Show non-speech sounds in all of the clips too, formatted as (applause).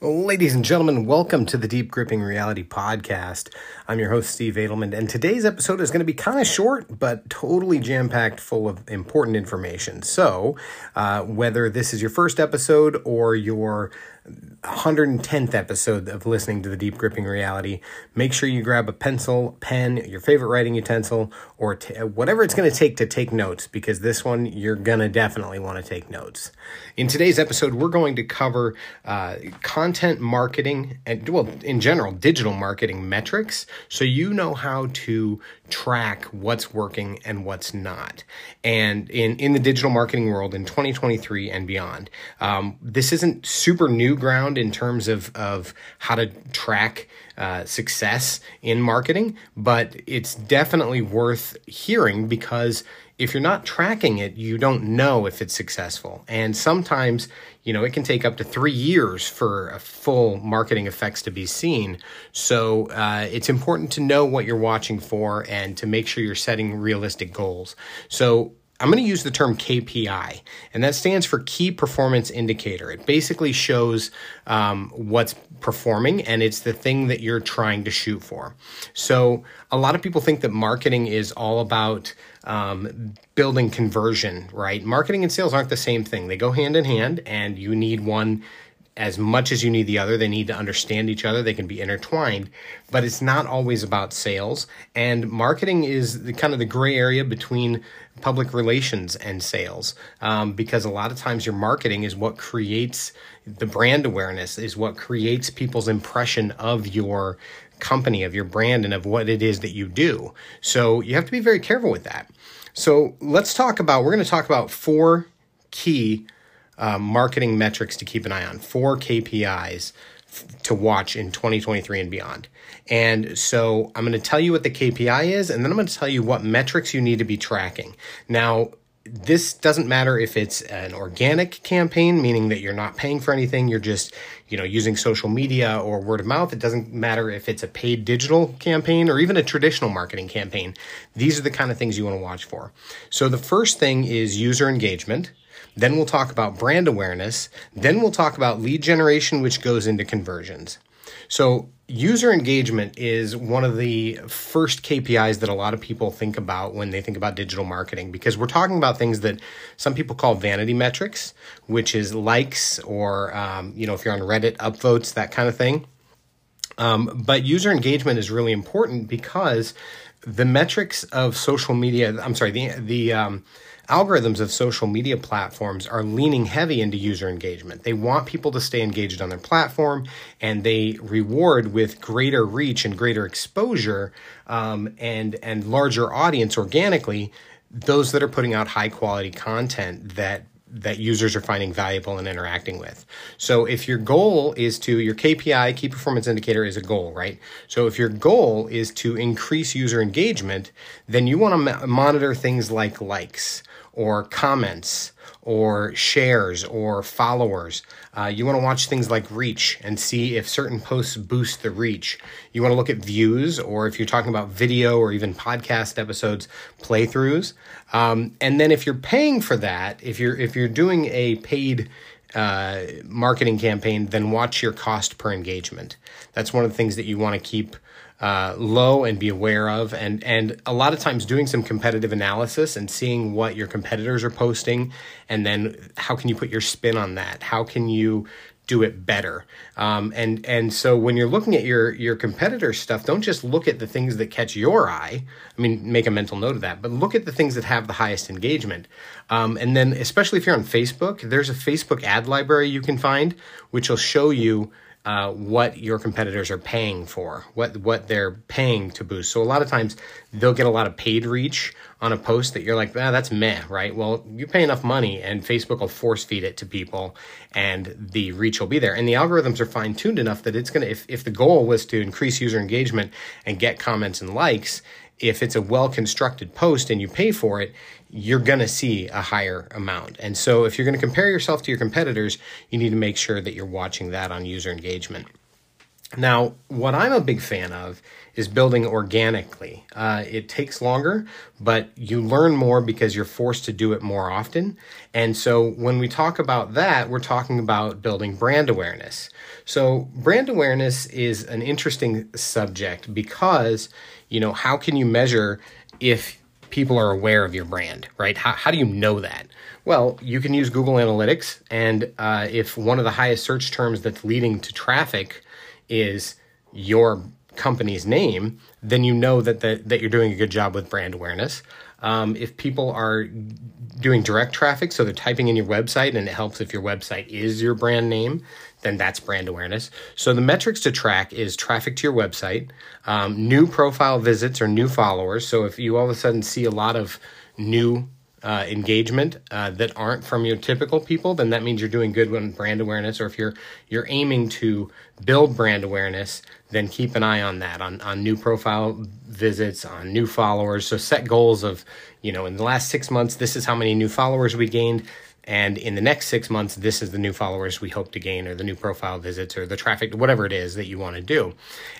Ladies and gentlemen, welcome to the Deep Gripping Reality Podcast. I'm your host, Steve Adelman, and today's episode is going to be kind of short, but totally jam packed full of important information. So, uh, whether this is your first episode or your 110th episode of listening to the Deep Gripping Reality, make sure you grab a pencil, pen, your favorite writing utensil, or t- whatever it's going to take to take notes, because this one you're going to definitely want to take notes. In today's episode, we're going to cover uh, content marketing and, well, in general, digital marketing metrics so you know how to track what's working and what's not. And in, in the digital marketing world in 2023 and beyond, um, this isn't super new ground in terms of, of how to track uh, success in marketing, but it's definitely worth hearing because if you're not tracking it, you don't know if it's successful. And sometimes, you know, it can take up to three years for a full marketing effects to be seen. So uh, it's important to know what you're watching for and to make sure you're setting realistic goals. So I'm going to use the term KPI, and that stands for Key Performance Indicator. It basically shows um, what's performing, and it's the thing that you're trying to shoot for. So, a lot of people think that marketing is all about um, building conversion, right? Marketing and sales aren't the same thing, they go hand in hand, and you need one as much as you need the other. They need to understand each other. They can be intertwined, but it's not always about sales. And marketing is the, kind of the gray area between public relations and sales, um, because a lot of times your marketing is what creates the brand awareness, is what creates people's impression of your company, of your brand, and of what it is that you do. So you have to be very careful with that. So let's talk about, we're going to talk about four key uh, marketing metrics to keep an eye on, four KPIs f- to watch in 2023 and beyond. And so I'm going to tell you what the KPI is, and then I'm going to tell you what metrics you need to be tracking. Now, this doesn't matter if it's an organic campaign, meaning that you're not paying for anything, you're just, you know, using social media or word of mouth. It doesn't matter if it's a paid digital campaign or even a traditional marketing campaign. These are the kind of things you want to watch for. So the first thing is user engagement. Then we'll talk about brand awareness. Then we'll talk about lead generation, which goes into conversions. So, user engagement is one of the first KPIs that a lot of people think about when they think about digital marketing because we're talking about things that some people call vanity metrics, which is likes or, um, you know, if you're on Reddit, upvotes, that kind of thing. Um, but user engagement is really important because the metrics of social media, I'm sorry, the, the, um, algorithms of social media platforms are leaning heavy into user engagement. They want people to stay engaged on their platform and they reward with greater reach and greater exposure um, and, and larger audience organically those that are putting out high quality content that that users are finding valuable and interacting with. So if your goal is to your KPI, key performance indicator is a goal, right? So if your goal is to increase user engagement, then you want to monitor things like likes or comments or shares or followers. Uh, you want to watch things like reach and see if certain posts boost the reach. You want to look at views, or if you're talking about video or even podcast episodes, playthroughs. Um, and then if you're paying for that, if you're if you're doing a paid uh, marketing campaign, then watch your cost per engagement. That's one of the things that you want to keep uh, low and be aware of and and a lot of times doing some competitive analysis and seeing what your competitors are posting and then how can you put your spin on that? How can you do it better? Um, and and so when you're looking at your your competitor stuff don't just look at the things that catch your eye. I mean make a mental note of that but look at the things that have the highest engagement. Um, and then especially if you're on facebook there's a facebook ad library you can find which will show you uh, what your competitors are paying for, what what they're paying to boost. So a lot of times they'll get a lot of paid reach on a post that you're like, ah, that's meh, right? Well, you pay enough money, and Facebook will force feed it to people, and the reach will be there. And the algorithms are fine tuned enough that it's gonna. If if the goal was to increase user engagement and get comments and likes, if it's a well constructed post and you pay for it, you're going to see a higher amount. And so if you're going to compare yourself to your competitors, you need to make sure that you're watching that on user engagement. Now, what I'm a big fan of is building organically. Uh, it takes longer, but you learn more because you're forced to do it more often. And so when we talk about that, we're talking about building brand awareness. So brand awareness is an interesting subject because, you know, how can you measure if people are aware of your brand, right? How, how do you know that? Well, you can use Google Analytics, and uh, if one of the highest search terms that's leading to traffic is your company's name, then you know that the, that you're doing a good job with brand awareness. Um, if people are doing direct traffic, so they're typing in your website, and it helps if your website is your brand name, then that's brand awareness. So the metrics to track is traffic to your website, um, new profile visits or new followers. So if you all of a sudden see a lot of new uh, engagement uh, that aren't from your typical people, then that means you're doing good with brand awareness. Or if you're you're aiming to build brand awareness, then keep an eye on that on on new profile visits, on new followers. So set goals of you know in the last six months, this is how many new followers we gained. And in the next six months, this is the new followers we hope to gain, or the new profile visits, or the traffic, whatever it is that you want to do.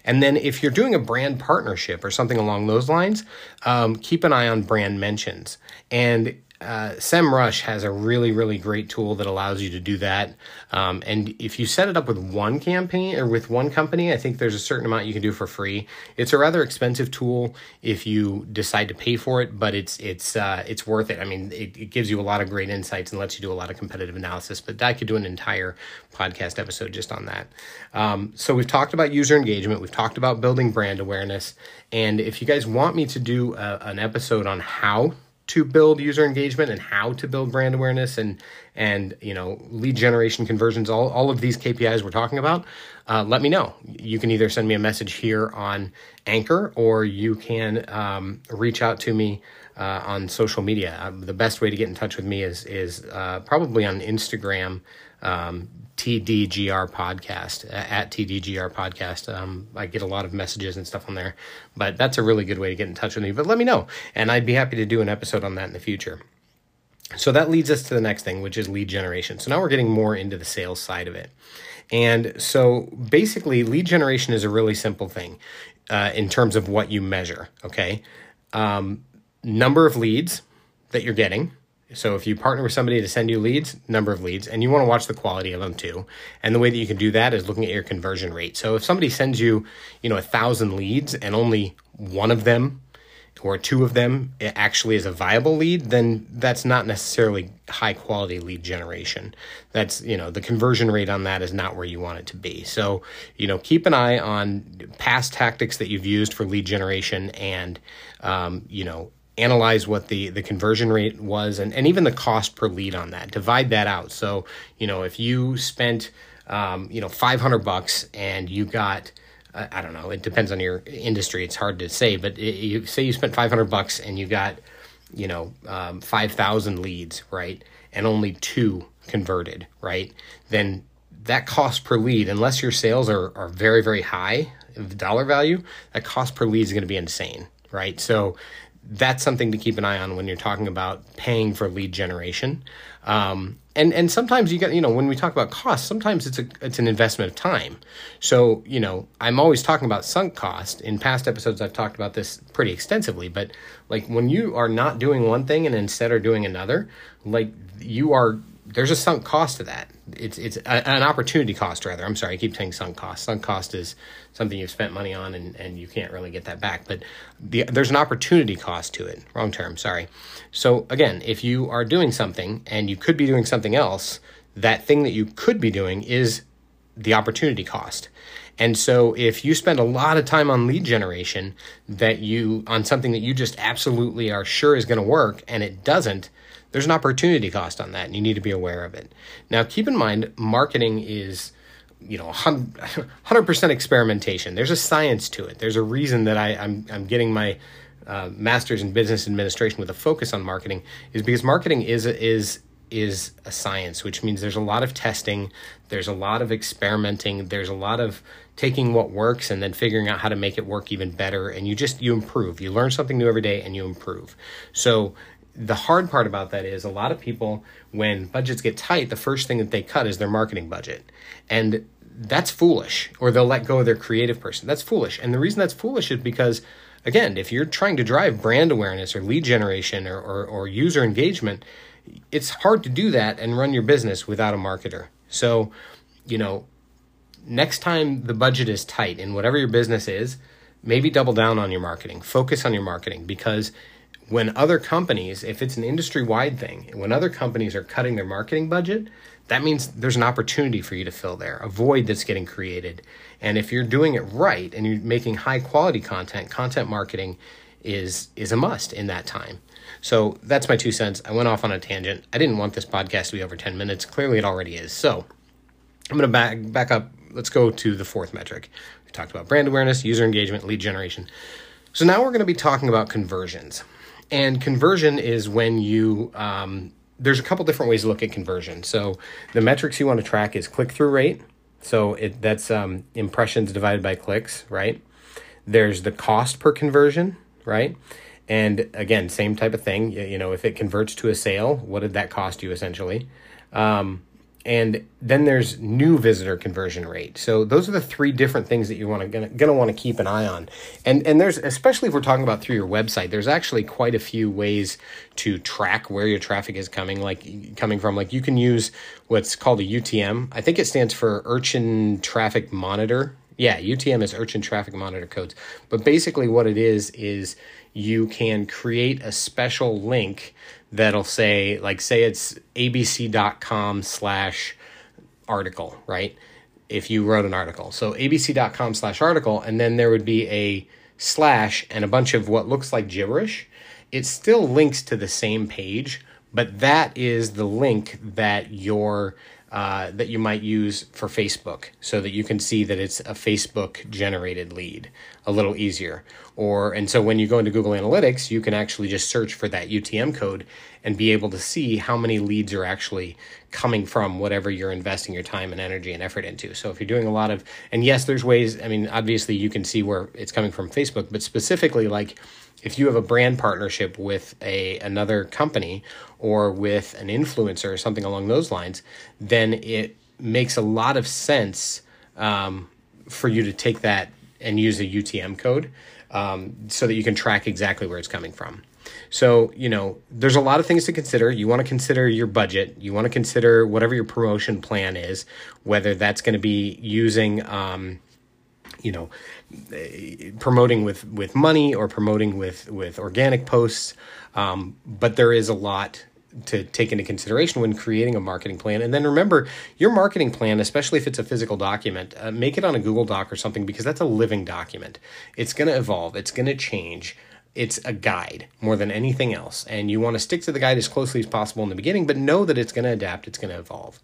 And then if you're doing a brand partnership or something along those lines, um, keep an eye on brand mentions. And uh, SEMrush has a really, really great tool that allows you to do that. Um, and if you set it up with one campaign or with one company, I think there's a certain amount you can do for free. It's a rather expensive tool if you decide to pay for it, but it's it's uh, it's worth it. I mean, it, it gives you a lot of great insights and lets you do a lot of competitive analysis. But I could do an entire podcast episode just on that. Um, so we've talked about user engagement, we've talked about building brand awareness, and if you guys want me to do a, an episode on how to build user engagement and how to build brand awareness and and you know lead generation conversions all, all of these kpis we're talking about uh, let me know. You can either send me a message here on anchor or you can um, reach out to me uh, on social media. Uh, the best way to get in touch with me is is uh, probably on instagram um, TDGR podcast at TDGR podcast. Um, I get a lot of messages and stuff on there, but that's a really good way to get in touch with me. But let me know, and I'd be happy to do an episode on that in the future. So that leads us to the next thing, which is lead generation. So now we're getting more into the sales side of it. And so basically, lead generation is a really simple thing uh, in terms of what you measure. Okay. Um, number of leads that you're getting, so if you partner with somebody to send you leads, number of leads, and you want to watch the quality of them too. And the way that you can do that is looking at your conversion rate. So if somebody sends you, you know, a thousand leads and only one of them or two of them actually is a viable lead, then that's not necessarily high quality lead generation. That's, you know, the conversion rate on that is not where you want it to be. So, you know, keep an eye on past tactics that you've used for lead generation and, um, you know, analyze what the the conversion rate was and, and even the cost per lead on that. Divide that out. So you know if you spent um, you know 500 bucks and you got uh, i don't know it depends on your industry it's hard to say but it, you say you spent 500 bucks and you got you know um, 5000 leads right and only two converted right then that cost per lead unless your sales are, are very very high dollar value that cost per lead is going to be insane right? So that's something to keep an eye on when you're talking about paying for lead generation. Um, and and sometimes you get you know when we talk about cost, sometimes it's a it's an investment of time. So you know I'm always talking about sunk cost. In past episodes, I've talked about this pretty extensively. But like when you are not doing one thing and instead are doing another, like you are there's a sunk cost to that. It's it's a, an opportunity cost rather. I'm sorry, I keep saying sunk cost. Sunk cost is something you've spent money on and, and you can't really get that back. But the, there's an opportunity cost to it. Wrong term, sorry. So again, if you are doing something and you could be doing something else, that thing that you could be doing is the opportunity cost. And so if you spend a lot of time on lead generation that you on something that you just absolutely are sure is going to work and it doesn't, there's an opportunity cost on that and you need to be aware of it. Now keep in mind marketing is you know 100% (laughs) experimentation. There's a science to it. There's a reason that I, I'm I'm getting my uh, master's in business administration with a focus on marketing is because marketing is is is a science, which means there's a lot of testing, there's a lot of experimenting, there's a lot of taking what works and then figuring out how to make it work even better and you just you improve. You learn something new every day and you improve. So the hard part about that is a lot of people, when budgets get tight, the first thing that they cut is their marketing budget. And that's foolish. Or they'll let go of their creative person. That's foolish. And the reason that's foolish is because, again, if you're trying to drive brand awareness or lead generation or, or, or user engagement, it's hard to do that and run your business without a marketer. So, you know, next time the budget is tight in whatever your business is, maybe double down on your marketing. Focus on your marketing because when other companies, if it's an industry wide thing, when other companies are cutting their marketing budget, that means there's an opportunity for you to fill there, a void that's getting created. And if you're doing it right and you're making high quality content, content marketing is is a must in that time. So that's my two cents. I went off on a tangent. I didn't want this podcast to be over 10 minutes. Clearly it already is. So I'm going to back back up. Let's go to the fourth metric. We talked about brand awareness, user engagement, lead generation. So now we're going to be talking about conversions. And conversion is when you, um, there's a couple different ways to look at conversion. So the metrics you want to track is click through rate. So it, that's um, impressions divided by clicks, right? There's the cost per conversion, right? And again, same type of thing. You, you know, if it converts to a sale, what did that cost you essentially? Um, and then there's new visitor conversion rate. So those are the three different things that you want to gonna, want to keep an eye on. And and there's especially if we're talking about through your website, there's actually quite a few ways to track where your traffic is coming like coming from. Like you can use what's called a UTM. I think it stands for Urchin Traffic Monitor. Yeah, UTM is Urchin Traffic Monitor codes. But basically what it is is you can create a special link that'll say like say it's abc.com slash article right? If you wrote an article. So abc.com slash article and then there would be a slash and a bunch of what looks like gibberish. It still links to the same page but that is the link that your uh, that you might use for Facebook so that you can see that it's a Facebook generated lead a little easier. Or and so when you go into Google Analytics, you can actually just search for that UTM code and be able to see how many leads are actually coming from whatever you're investing your time and energy and effort into. So if you're doing a lot of and yes, there's ways, I mean, obviously you can see where it's coming from Facebook, but specifically like if you have a brand partnership with a another company or with an influencer or something along those lines, then it makes a lot of sense um, for you to take that and use a UTM code um, so that you can track exactly where it's coming from. So, you know, there's a lot of things to consider. You want to consider your budget. You want to consider whatever your promotion plan is, whether that's going to be using, um, you know, promoting with with money or promoting with with organic posts. Um, but there is a lot to take into consideration when creating a marketing plan. And then remember your marketing plan especially if it's a physical document uh, make it on a google doc or something because that's a living document. It's going to evolve. It's going to change. It's a guide more than anything else. And you want to stick to the guide as closely as possible in the beginning but know that it's going to adapt. It's going to evolve.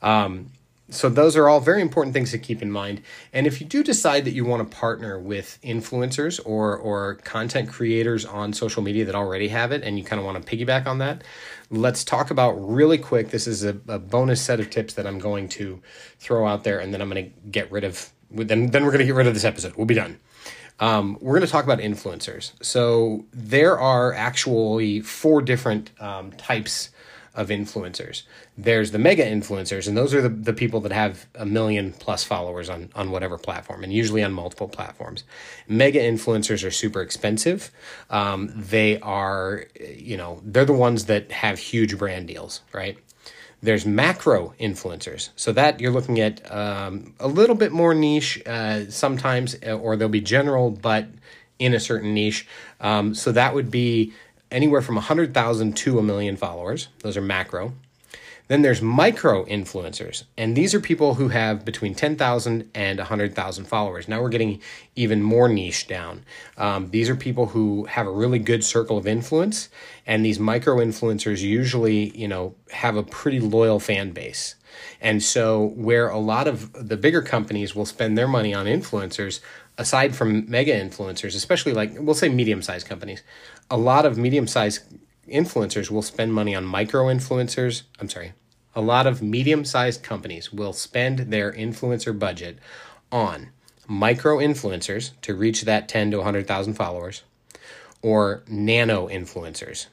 Um, so those are all very important things to keep in mind. And if you do decide that you want to partner with influencers or or content creators on social media that already have it and you kind of want to piggyback on that let's talk about really quick this is a, a bonus set of tips that i'm going to throw out there and then i'm going to get rid of then then we're going to get rid of this episode. We'll be done. Um, we're going to talk about influencers. So there are actually four different um, types of influencers. There's the mega influencers, and those are the, the people that have a million plus followers on, on whatever platform, and usually on multiple platforms. Mega influencers are super expensive. Um, they are, you know, they're the ones that have huge brand deals, right? There's macro influencers. So that you're looking at um, a little bit more niche uh, sometimes, or they'll be general, but in a certain niche. Um, so that would be anywhere from 100,000 to a million followers. Those are macro. Then there's micro influencers, and these are people who have between 10,000 and 100,000 followers. Now we're getting even more niche down. Um, these are people who have a really good circle of influence, and these micro influencers usually, you know, have a pretty loyal fan base. And so, where a lot of the bigger companies will spend their money on influencers, aside from mega influencers, especially like we'll say medium sized companies, a lot of medium sized influencers will spend money on micro influencers. I'm sorry, a lot of medium sized companies will spend their influencer budget on micro influencers to reach that 10 to 100,000 followers or nano influencers.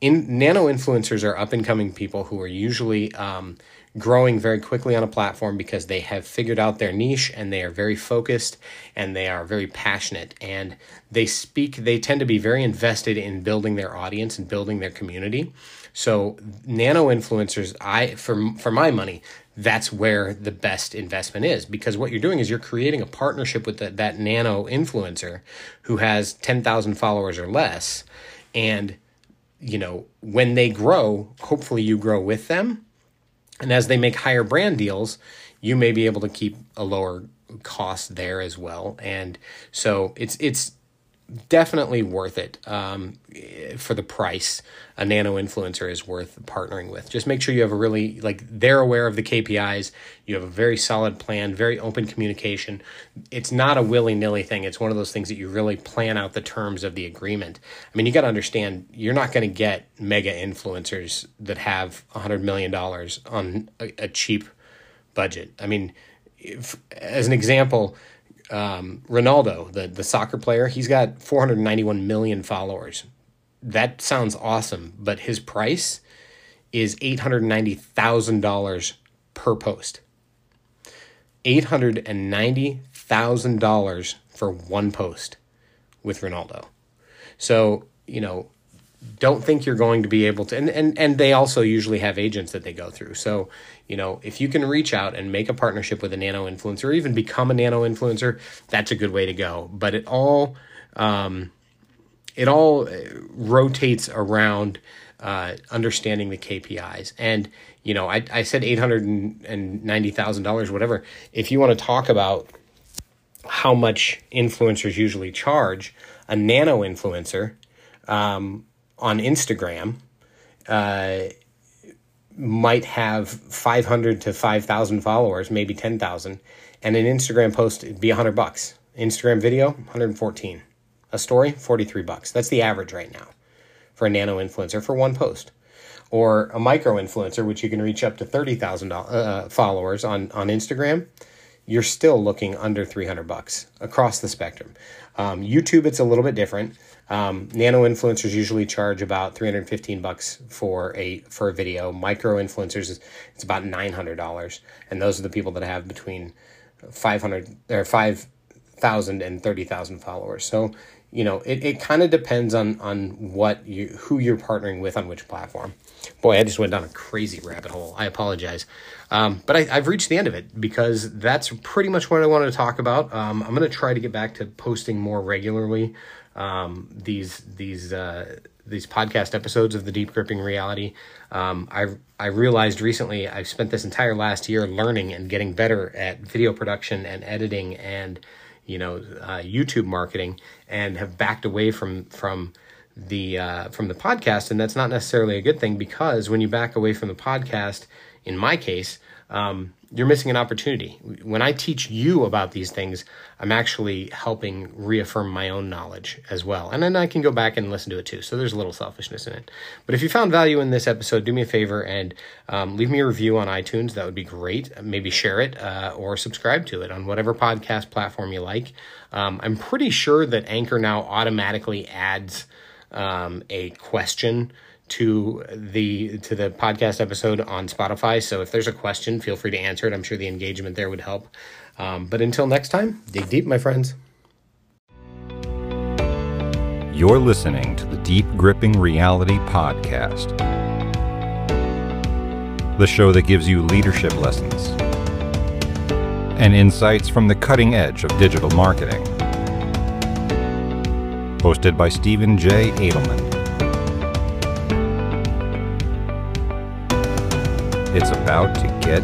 in nano influencers are up and coming people who are usually um, growing very quickly on a platform because they have figured out their niche and they are very focused and they are very passionate. And they speak they tend to be very invested in building their audience and building their community. So nano influencers i for for my money that's where the best investment is because what you're doing is you're creating a partnership with the, that nano influencer who has 10,000 followers or less. And you know when they grow hopefully you grow with them and as they make higher brand deals, you may be able to keep a lower cost there as well. And so it's it's definitely worth it um, for the price. A nano influencer is worth partnering with. Just make sure you have a really like they're aware of the kpis you have a very solid plan very open communication. It's not a willy-nilly thing. It's one of those things that you really plan out the terms of the agreement. I mean you got to understand you're not going to get mega influencers that have a $100 million on a, a cheap budget. I mean if, as an example um, Ronaldo, the the soccer player, he's got 491 million followers. That sounds awesome, but his price is eight hundred ninety thousand dollars per post. Eight hundred and ninety thousand dollars for one post with Ronaldo. So you know don't think you're going to be able to and, and and they also usually have agents that they go through. So you know if you can reach out and make a partnership with a nano influencer or even become a nano influencer that's a good way to go. But it all um, it all uh, rotates around uh, understanding the KPIs and you know I, I said eight hundred and ninety thousand dollars whatever. If you want to talk about how much influencers usually charge a nano influencer um, on Instagram uh, might have 500 to 5,000 followers, maybe 10,000, and an Instagram post would be 100 bucks. Instagram video, 114. A story, 43 bucks. That's the average right now for a nano influencer for one post. Or a micro influencer, which you can reach up to 30,000 uh, followers on, on Instagram, you're still looking under 300 bucks across the spectrum. Um, YouTube, it's a little bit different. Um, nano influencers usually charge about 315 bucks for a for a video. Micro influencers is it's about $900, and those are the people that have between 500 or 5,000 and 30,000 followers. So you know it, it kind of depends on on what you who you're partnering with on which platform. Boy i just went down a crazy rabbit hole. I apologize. Um, but I, have reached the end of it because that's pretty much what i wanted to talk about. Um, i'm going to try to get back to posting more regularly um, these these uh, these podcast episodes of the deep gripping reality. Um, I I realized recently I've spent this entire last year learning and getting better at video production and editing and you know uh, YouTube marketing and have backed away from from the uh, from the podcast and that's not necessarily a good thing because when you back away from the podcast in my case um, you're missing an opportunity. When I teach you about these things, I'm actually helping reaffirm my own knowledge as well. And then I can go back and listen to it too. So there's a little selfishness in it. But if you found value in this episode, do me a favor and um, leave me a review on iTunes. That would be great. Maybe share it uh, or subscribe to it on whatever podcast platform you like. Um, I'm pretty sure that Anchor now automatically adds um, a question to the to the podcast episode on Spotify. So if there's a question, feel free to answer it. I'm sure the engagement there would help. Um, but until next time, dig deep, my friends. You're listening to the Deep Gripping Reality Podcast, the show that gives you leadership lessons and insights from the cutting edge of digital marketing. Hosted by Stephen J. Adelman. It's about to get